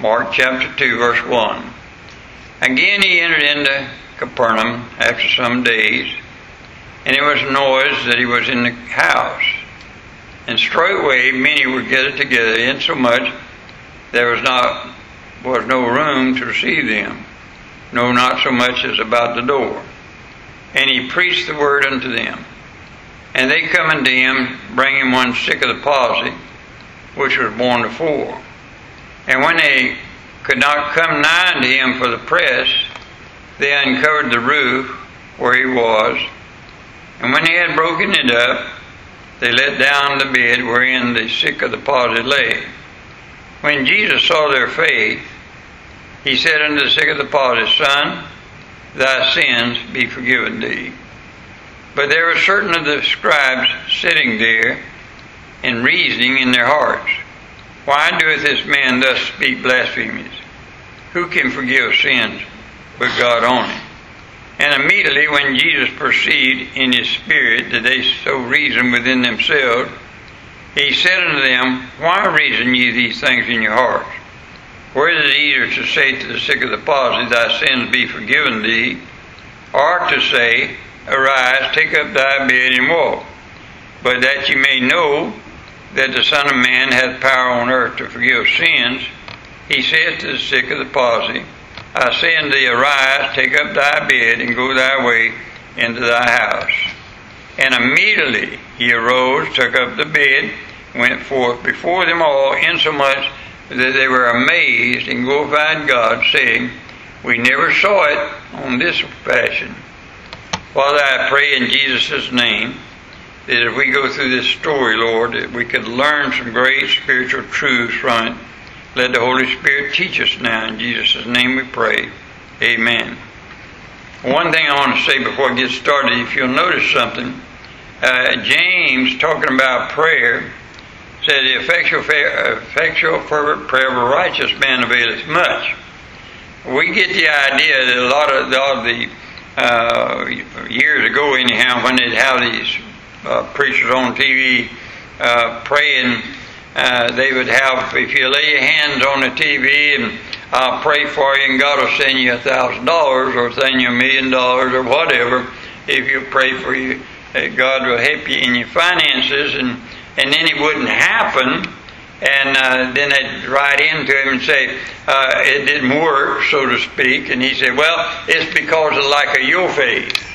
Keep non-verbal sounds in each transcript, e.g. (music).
Mark chapter 2, verse 1. Again he entered into Capernaum after some days, and it was noise that he was in the house. And straightway many were gathered together, insomuch there was not was no room to receive them, no not so much as about the door. And he preached the word unto them. And they come unto him, bringing one sick of the palsy, which was born afore. And when they could not come nigh unto him for the press, they uncovered the roof where he was. And when they had broken it up, they let down the bed wherein the sick of the palsy lay. When Jesus saw their faith, he said unto the sick of the palsy, Son, thy sins be forgiven thee. But there were certain of the scribes sitting there and reasoning in their hearts, Why doeth this man thus speak blasphemies? Who can forgive sins but God only? And immediately when Jesus perceived in his spirit that they so reasoned within themselves, he said unto them, Why reason ye these things in your hearts? Where is it easier to say to the sick of the palsy, Thy sins be forgiven thee, or to say, Arise, take up thy bed and walk? But that ye may know that the Son of Man hath power on earth to forgive sins, he saith to the sick of the palsy, I say unto thee, Arise, take up thy bed, and go thy way into thy house. And immediately he arose, took up the bed, went forth before them all, insomuch that they were amazed and glorified God, saying, We never saw it on this fashion. Father, I pray in Jesus' name that if we go through this story, Lord, that we could learn some great spiritual truths from it. Let the Holy Spirit teach us now. In Jesus' name we pray. Amen. One thing I want to say before I get started, if you'll notice something, uh, James talking about prayer said, The effectual, effectual fervent prayer of a righteous man availeth much. We get the idea that a lot of, a lot of the uh, years ago, anyhow, when they'd have these uh, preachers on TV uh, praying, uh, they would have, if you lay your hands on the TV and I'll pray for you and God will send you a thousand dollars or send you a million dollars or whatever if you pray for you. God will help you in your finances and, and then it wouldn't happen and uh, then they'd write into him and say uh, it didn't work, so to speak. And he said, "Well, it's because of lack of your faith."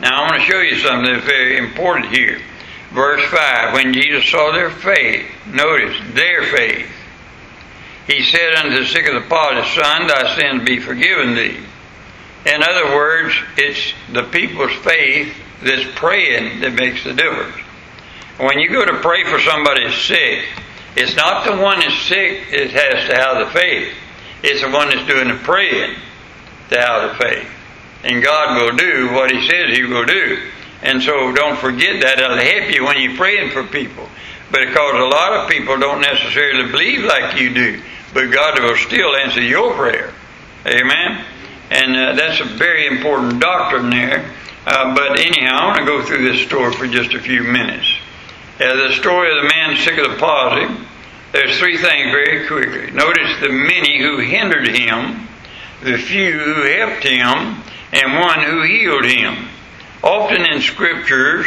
Now I want to show you something that's very important here. Verse five: When Jesus saw their faith, notice their faith, he said unto the sick of the palsy, "Son, thy sins be forgiven thee." In other words, it's the people's faith that's praying that makes the difference. When you go to pray for somebody sick, it's not the one that's sick that has to have the faith. It's the one that's doing the praying to have the faith. And God will do what He says He will do. And so don't forget that. It'll help you when you're praying for people. But because a lot of people don't necessarily believe like you do. But God will still answer your prayer. Amen? And uh, that's a very important doctrine there. Uh, but anyhow, I want to go through this story for just a few minutes. Uh, the story of the man sick of the palsy, there's three things very quickly. Notice the many who hindered him, the few who helped him, and one who healed him. Often in scriptures,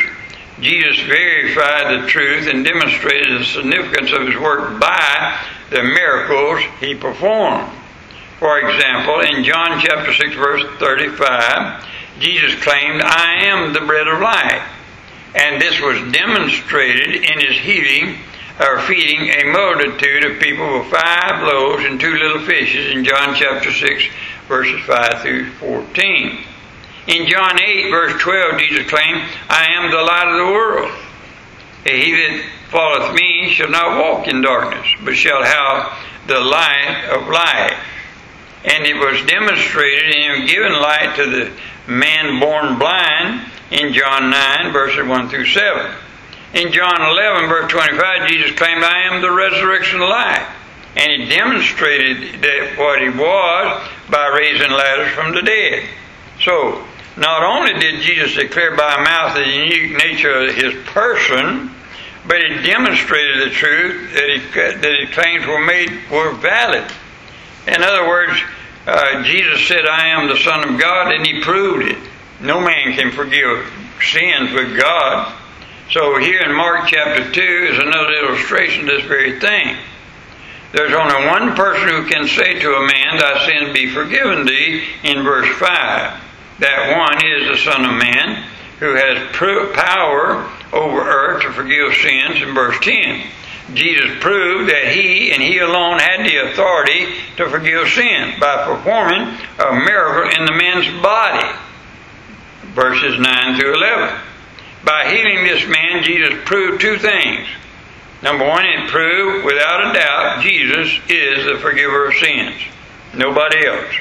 Jesus verified the truth and demonstrated the significance of his work by the miracles he performed. For example, in John chapter 6 verse 35, Jesus claimed, I am the bread of life and this was demonstrated in his healing or feeding a multitude of people with five loaves and two little fishes in John chapter 6, verses 5 through 14. In John 8, verse 12, Jesus claimed, I am the light of the world. He that followeth me shall not walk in darkness, but shall have the light of life. And it was demonstrated in him giving light to the man born blind in John 9, verses 1 through 7. In John 11, verse 25, Jesus claimed, I am the resurrection of life. And he demonstrated that what he was by raising Lazarus from the dead. So, not only did Jesus declare by mouth the unique nature of his person, but he demonstrated the truth that, he, that his claims were made were valid. In other words, uh, Jesus said, I am the Son of God, and he proved it. No man can forgive sins with God. So here in Mark chapter 2 is another illustration of this very thing. There's only one person who can say to a man, Thy sins be forgiven thee, in verse 5. That one is the Son of Man, who has power over earth to forgive sins, in verse 10. Jesus proved that he and he alone had the authority to forgive sins by performing a miracle in the man's body. Verses 9 through 11. By healing this man, Jesus proved two things. Number one, it proved without a doubt Jesus is the forgiver of sins, nobody else.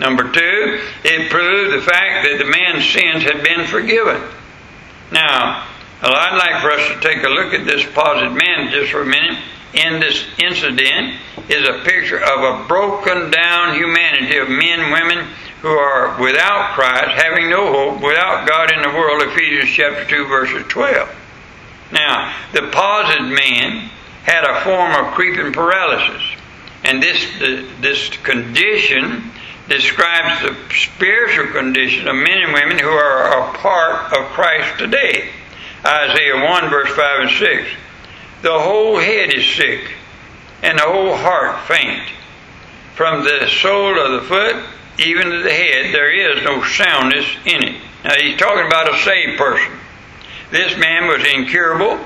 Number two, it proved the fact that the man's sins had been forgiven. Now, well, I'd like for us to take a look at this positive man just for a minute. In this incident is a picture of a broken down humanity of men, women who are without Christ, having no hope, without God in the world, Ephesians chapter 2, verses 12. Now, the positive man had a form of creeping paralysis. And this, this condition describes the spiritual condition of men and women who are a part of Christ today. Isaiah 1, verse 5 and 6. The whole head is sick, and the whole heart faint. From the sole of the foot even to the head, there is no soundness in it. Now he's talking about a saved person. This man was incurable,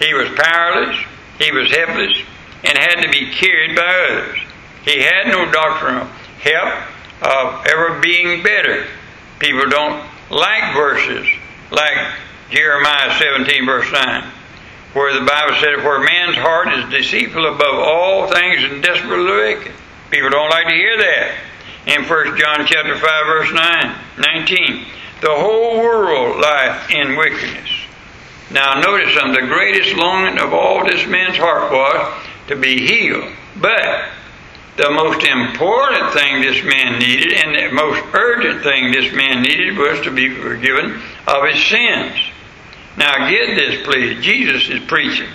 he was powerless, he was helpless, and had to be carried by others. He had no doctrinal help of ever being better. People don't like verses like Jeremiah 17, verse 9, where the Bible said, Where man's heart is deceitful above all things and desperately wicked. People don't like to hear that in 1 John chapter 5 verse 9, 19. The whole world lieth in wickedness. Now notice something. The greatest longing of all this man's heart was to be healed. But the most important thing this man needed and the most urgent thing this man needed was to be forgiven of his sins. Now get this please. Jesus is preaching.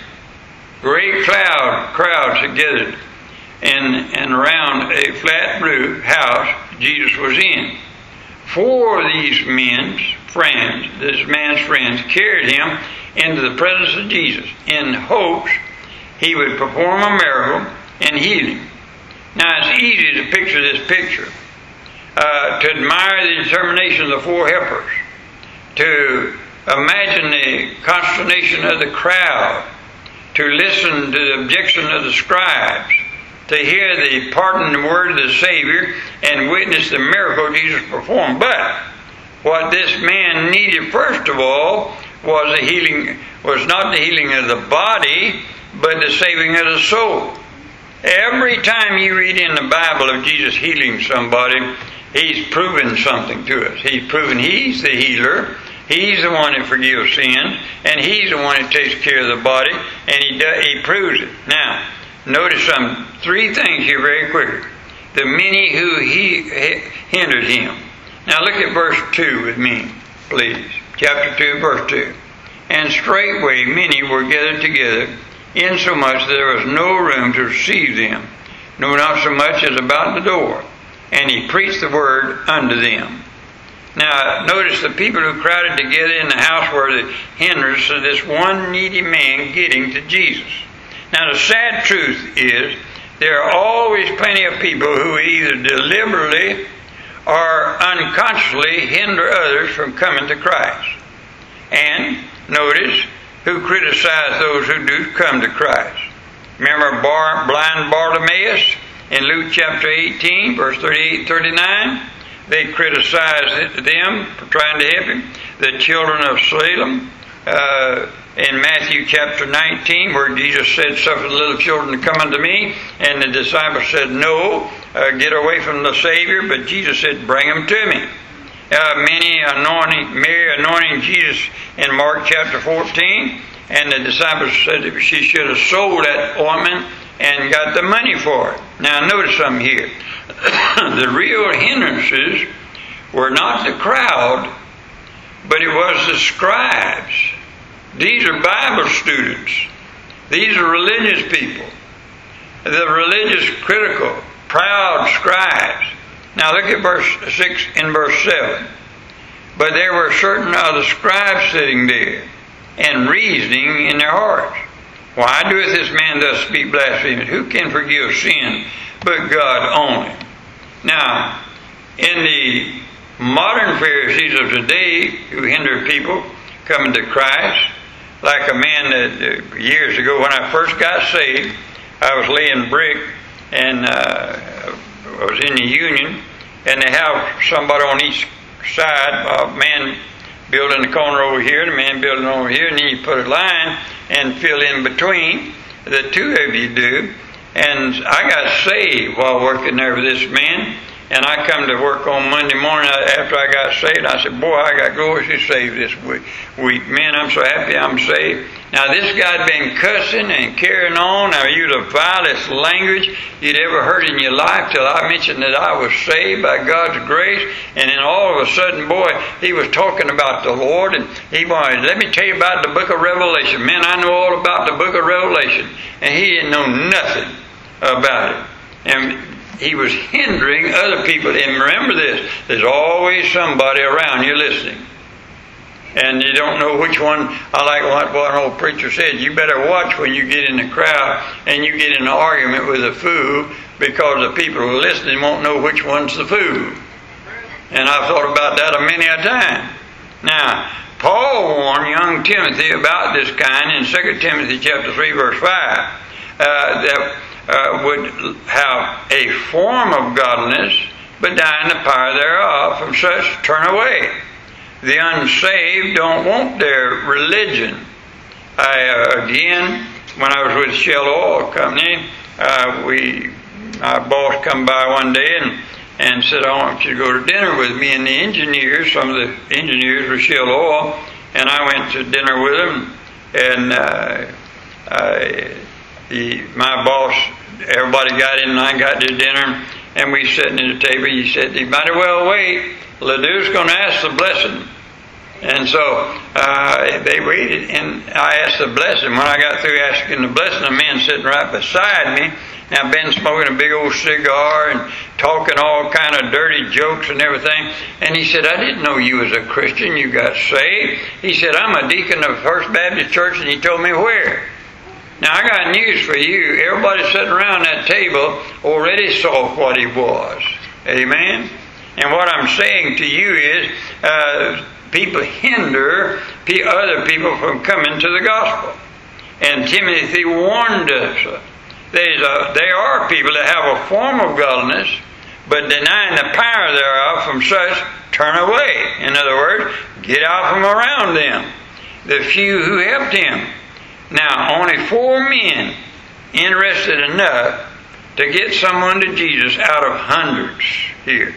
Great cloud crowds gathered and, and around a flat roof house Jesus was in. Four of these men's friends, this man's friends, carried him into the presence of Jesus in hopes he would perform a miracle and heal him. Now it's easy to picture this picture, uh, to admire the determination of the four helpers, to imagine the consternation of the crowd, to listen to the objection of the scribes, to hear the pardoning word of the Savior and witness the miracle Jesus performed. But what this man needed first of all was the healing was not the healing of the body, but the saving of the soul. Every time you read in the Bible of Jesus healing somebody, he's proven something to us. He's proven he's the healer. He's the one that forgives sins, and he's the one that takes care of the body, and he does, he proves it. Now, Notice some three things here very quickly. The many who he hindered him. Now look at verse 2 with me, please. Chapter 2, verse 2. And straightway many were gathered together, insomuch that there was no room to receive them, no not so much as about the door. And he preached the word unto them. Now, notice the people who crowded together in the house were the hindrance of this one needy man getting to Jesus. Now, the sad truth is there are always plenty of people who either deliberately or unconsciously hinder others from coming to Christ. And notice who criticize those who do come to Christ. Remember Bar, blind Bartimaeus in Luke chapter 18, verse 38 39? They criticized them for trying to help him. The children of Salem, uh, in Matthew chapter 19, where Jesus said, Suffer the little children to come unto me. And the disciples said, No, uh, get away from the Savior. But Jesus said, Bring them to me. Uh, many anointing, Mary anointing Jesus in Mark chapter 14. And the disciples said she should have sold that ointment and got the money for it. Now, notice something here. (coughs) the real hindrances were not the crowd, but it was the scribes these are Bible students. These are religious people. The religious critical proud scribes. Now look at verse 6 and verse 7. But there were certain other scribes sitting there, and reasoning in their hearts. Why doeth this man thus speak blasphemy? Who can forgive sin but God only? Now, in the modern Pharisees of today who hinder people coming to Christ, like a man that years ago when I first got saved, I was laying brick and uh, I was in the union, and they have somebody on each side, a man building the corner over here, the man building over here, and then you put a line and fill in between. The two of you do. And I got saved while working there with this man. And I come to work on Monday morning after I got saved. I said, Boy, I got gloriously saved this week. Man, I'm so happy I'm saved. Now, this guy'd been cussing and carrying on. I used the vilest language you'd ever heard in your life till I mentioned that I was saved by God's grace. And then all of a sudden, boy, he was talking about the Lord. And he wanted, let me tell you about the book of Revelation. Man, I know all about the book of Revelation. And he didn't know nothing about it. And he was hindering other people. And remember this there's always somebody around you listening. And you don't know which one. I like what one old preacher said. You better watch when you get in the crowd and you get in an argument with a fool because the people who are listening won't know which one's the fool. And I've thought about that a many a time. Now, Paul warned young Timothy about this kind in 2 Timothy chapter 3 verse 5 uh, that uh, would have a form of godliness, but denying the power thereof. From such turn away. The unsaved don't want their religion. I, uh, again, when I was with Shell Oil Company, uh, we, my boss come by one day and, and said, I want you to go to dinner with me and the engineers. Some of the engineers were Shell Oil, and I went to dinner with them. And uh, I, he, my boss, everybody got in and I got to dinner and we sitting at the table. He said, You might as well wait. Ledoux's going to ask the blessing. And so uh, they waited, and I asked the blessing. When I got through asking the blessing, a man sitting right beside me, now been smoking a big old cigar and talking all kind of dirty jokes and everything. And he said, I didn't know you was a Christian. You got saved. He said, I'm a deacon of First Baptist Church, and he told me where. Now, I got news for you. Everybody sitting around that table already saw what he was. Amen? And what I'm saying to you is uh, people hinder other people from coming to the gospel. And Timothy warned us. There's a, are people that have a form of godliness, but denying the power thereof from such, turn away. In other words, get out from around them. The few who helped him now, only four men interested enough to get someone to Jesus out of hundreds here.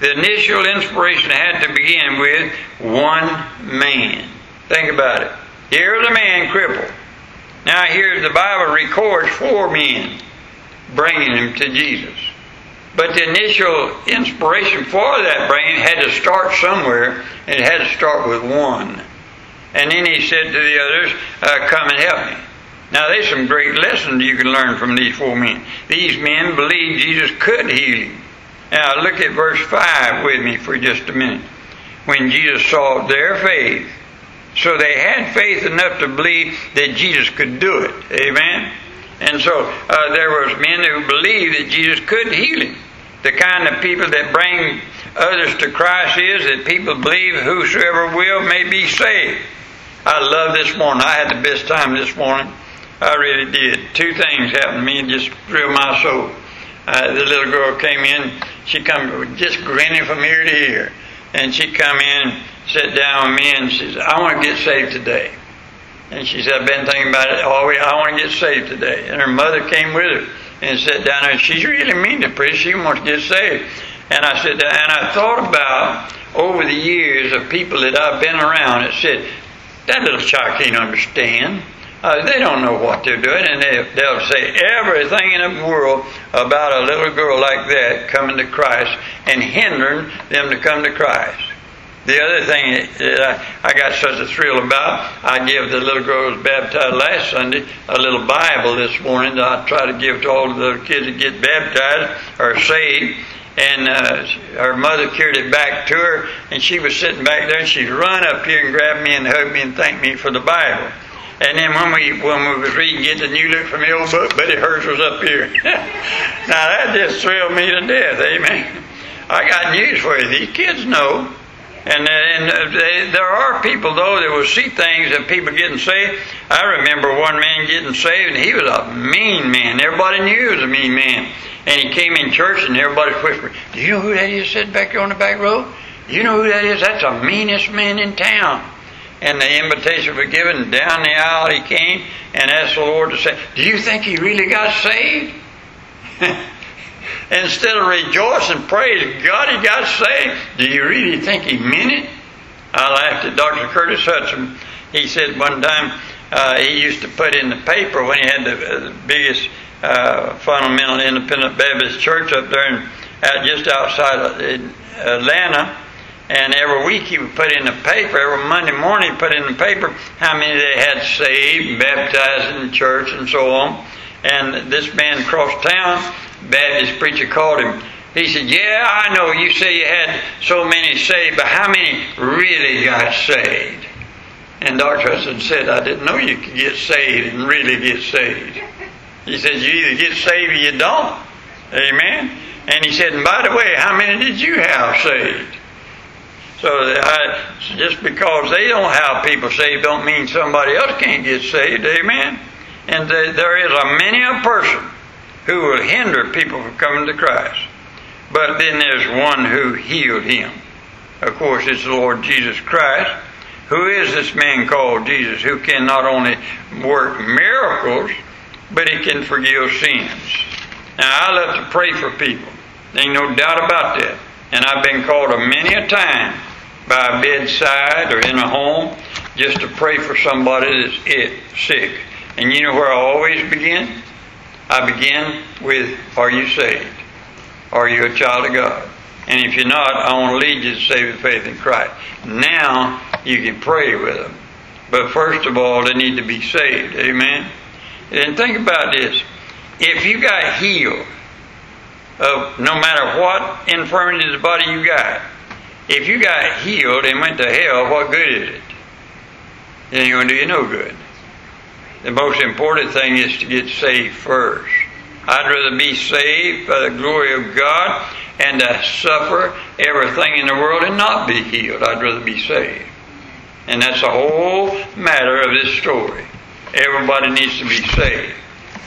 The initial inspiration had to begin with one man. Think about it. Here's a man crippled. Now, here the Bible records four men bringing him to Jesus. But the initial inspiration for that bringing had to start somewhere, and it had to start with one. And then he said to the others, uh, Come and help me. Now, there's some great lessons you can learn from these four men. These men believed Jesus could heal him. Now, look at verse 5 with me for just a minute. When Jesus saw their faith, so they had faith enough to believe that Jesus could do it. Amen? And so uh, there was men who believed that Jesus could heal him. The kind of people that bring others to Christ is that people believe whosoever will may be saved. I love this morning. I had the best time this morning. I really did. Two things happened to me and just thrilled my soul. Uh, the little girl came in. She come just grinning from ear to ear, and she come in, sat down with me, and she said, "I want to get saved today." And she said, "I've been thinking about it all week. I want to get saved today." And her mother came with her and sat down there. She's really mean to preach. She wants to get saved. And I said, and I thought about over the years of people that I've been around that said, that little child can't understand. Uh, they don't know what they're doing, and they, they'll say everything in the world about a little girl like that coming to Christ and hindering them to come to Christ. The other thing that I got such a thrill about, I gave the little girl who was baptized last Sunday a little Bible this morning that I try to give to all the little kids that get baptized or saved. And uh, her mother carried it back to her, and she was sitting back there, and she'd run up here and grab me and hug me and thank me for the Bible. And then when we when we was reading Get the New Look from the old book, Betty Hurst was up here. (laughs) now that just thrilled me to death, amen. I got news for you. These kids know and, uh, and uh, they, there are people, though, that will see things and people getting saved. I remember one man getting saved, and he was a mean man. Everybody knew he was a mean man. And he came in church, and everybody whispered, Do you know who that is sitting back there on the back row? You know who that is? That's the meanest man in town. And the invitation was given. Down the aisle he came and asked the Lord to say, Do you think he really got saved? (laughs) Instead of rejoicing, praise God, he got saved. Do you really think he meant it? I laughed at Dr. Curtis Hutson. He said one time uh, he used to put in the paper when he had the, uh, the biggest uh, fundamental independent Baptist church up there in, out, just outside Atlanta. And every week he would put in the paper, every Monday morning he put in the paper how many they had saved, baptized in the church, and so on. And this man across town Baptist preacher called him. He said, Yeah, I know you say you had so many saved, but how many really got saved? And Dr. Hutson said, I didn't know you could get saved and really get saved. He said, You either get saved or you don't. Amen. And he said, And by the way, how many did you have saved? So I, just because they don't have people saved don't mean somebody else can't get saved. Amen. And there is a many a person who will hinder people from coming to Christ. But then there's one who healed him. Of course, it's the Lord Jesus Christ. Who is this man called Jesus who can not only work miracles, but he can forgive sins? Now, I love to pray for people. Ain't no doubt about that. And I've been called a many a time by a bedside or in a home just to pray for somebody that's it, sick. And you know where I always begin? I begin with, Are you saved? Are you a child of God? And if you're not, I want to lead you to saving faith in Christ. Now you can pray with them. But first of all, they need to be saved. Amen? And think about this. If you got healed of no matter what infirmity of the body you got, if you got healed and went to hell, what good is it? It ain't going to do you no good. The most important thing is to get saved first. I'd rather be saved by the glory of God and to suffer everything in the world and not be healed. I'd rather be saved. And that's the whole matter of this story. Everybody needs to be saved.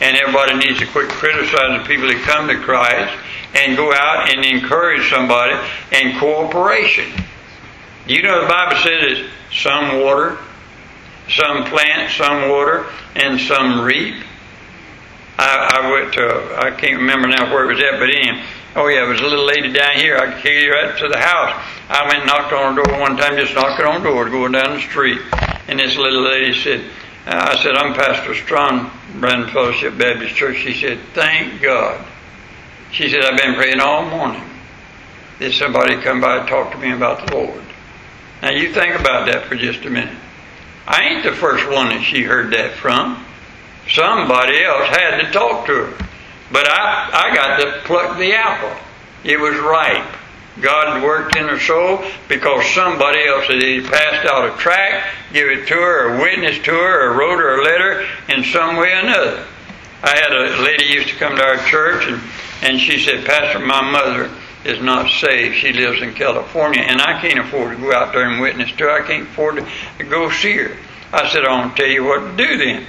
And everybody needs to quit criticizing the people that come to Christ and go out and encourage somebody in cooperation. You know the Bible says it's some water, some plant, some water, and some reap. I, I went to, I can't remember now where it was at, but anyway, oh yeah, it was a little lady down here. I could carry her right to the house. I went and knocked on her door one time, just knocking on the door, going down the street. And this little lady said, uh, I said, I'm Pastor Straughn, Brandon Fellowship Baptist Church. She said, Thank God. She said, I've been praying all morning that somebody come by and talk to me about the Lord. Now you think about that for just a minute. I ain't the first one that she heard that from. Somebody else had to talk to her. But I, I got to pluck the apple. It was ripe. God worked in her soul because somebody else had passed out a tract, give it to her, or witnessed to her, or wrote her a letter in some way or another. I had a lady used to come to our church, and, and she said, Pastor, my mother is not saved. She lives in California, and I can't afford to go out there and witness to her. I can't afford to go see her. I said, I want to tell you what to do then.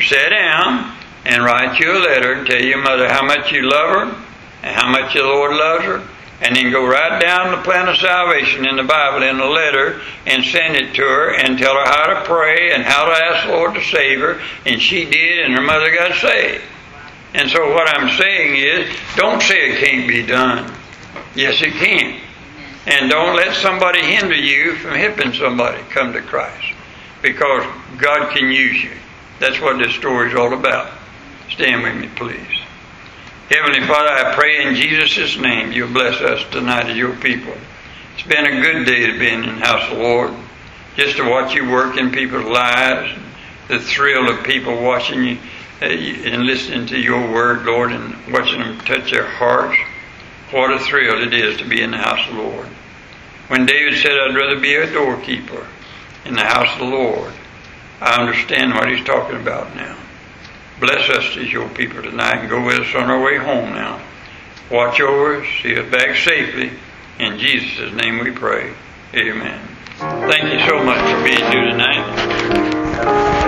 Sit down and write you a letter and tell your mother how much you love her and how much the Lord loves her. And then go right down the plan of salvation in the Bible in a letter and send it to her and tell her how to pray and how to ask the Lord to save her. And she did, and her mother got saved. And so what I'm saying is, don't say it can't be done. Yes, it can. And don't let somebody hinder you from helping somebody come to Christ. Because God can use you. That's what this story is all about. Stand with me, please. Heavenly Father, I pray in Jesus' name you'll bless us tonight as your people. It's been a good day to be in the house of the Lord. Just to watch you work in people's lives, the thrill of people watching you uh, and listening to your word, Lord, and watching them touch their hearts. What a thrill it is to be in the house of the Lord. When David said, I'd rather be a doorkeeper in the house of the Lord, I understand what he's talking about now. Bless us as your people tonight and go with us on our way home now. Watch over us, see us back safely. In Jesus' name we pray. Amen. Thank you so much for being here tonight.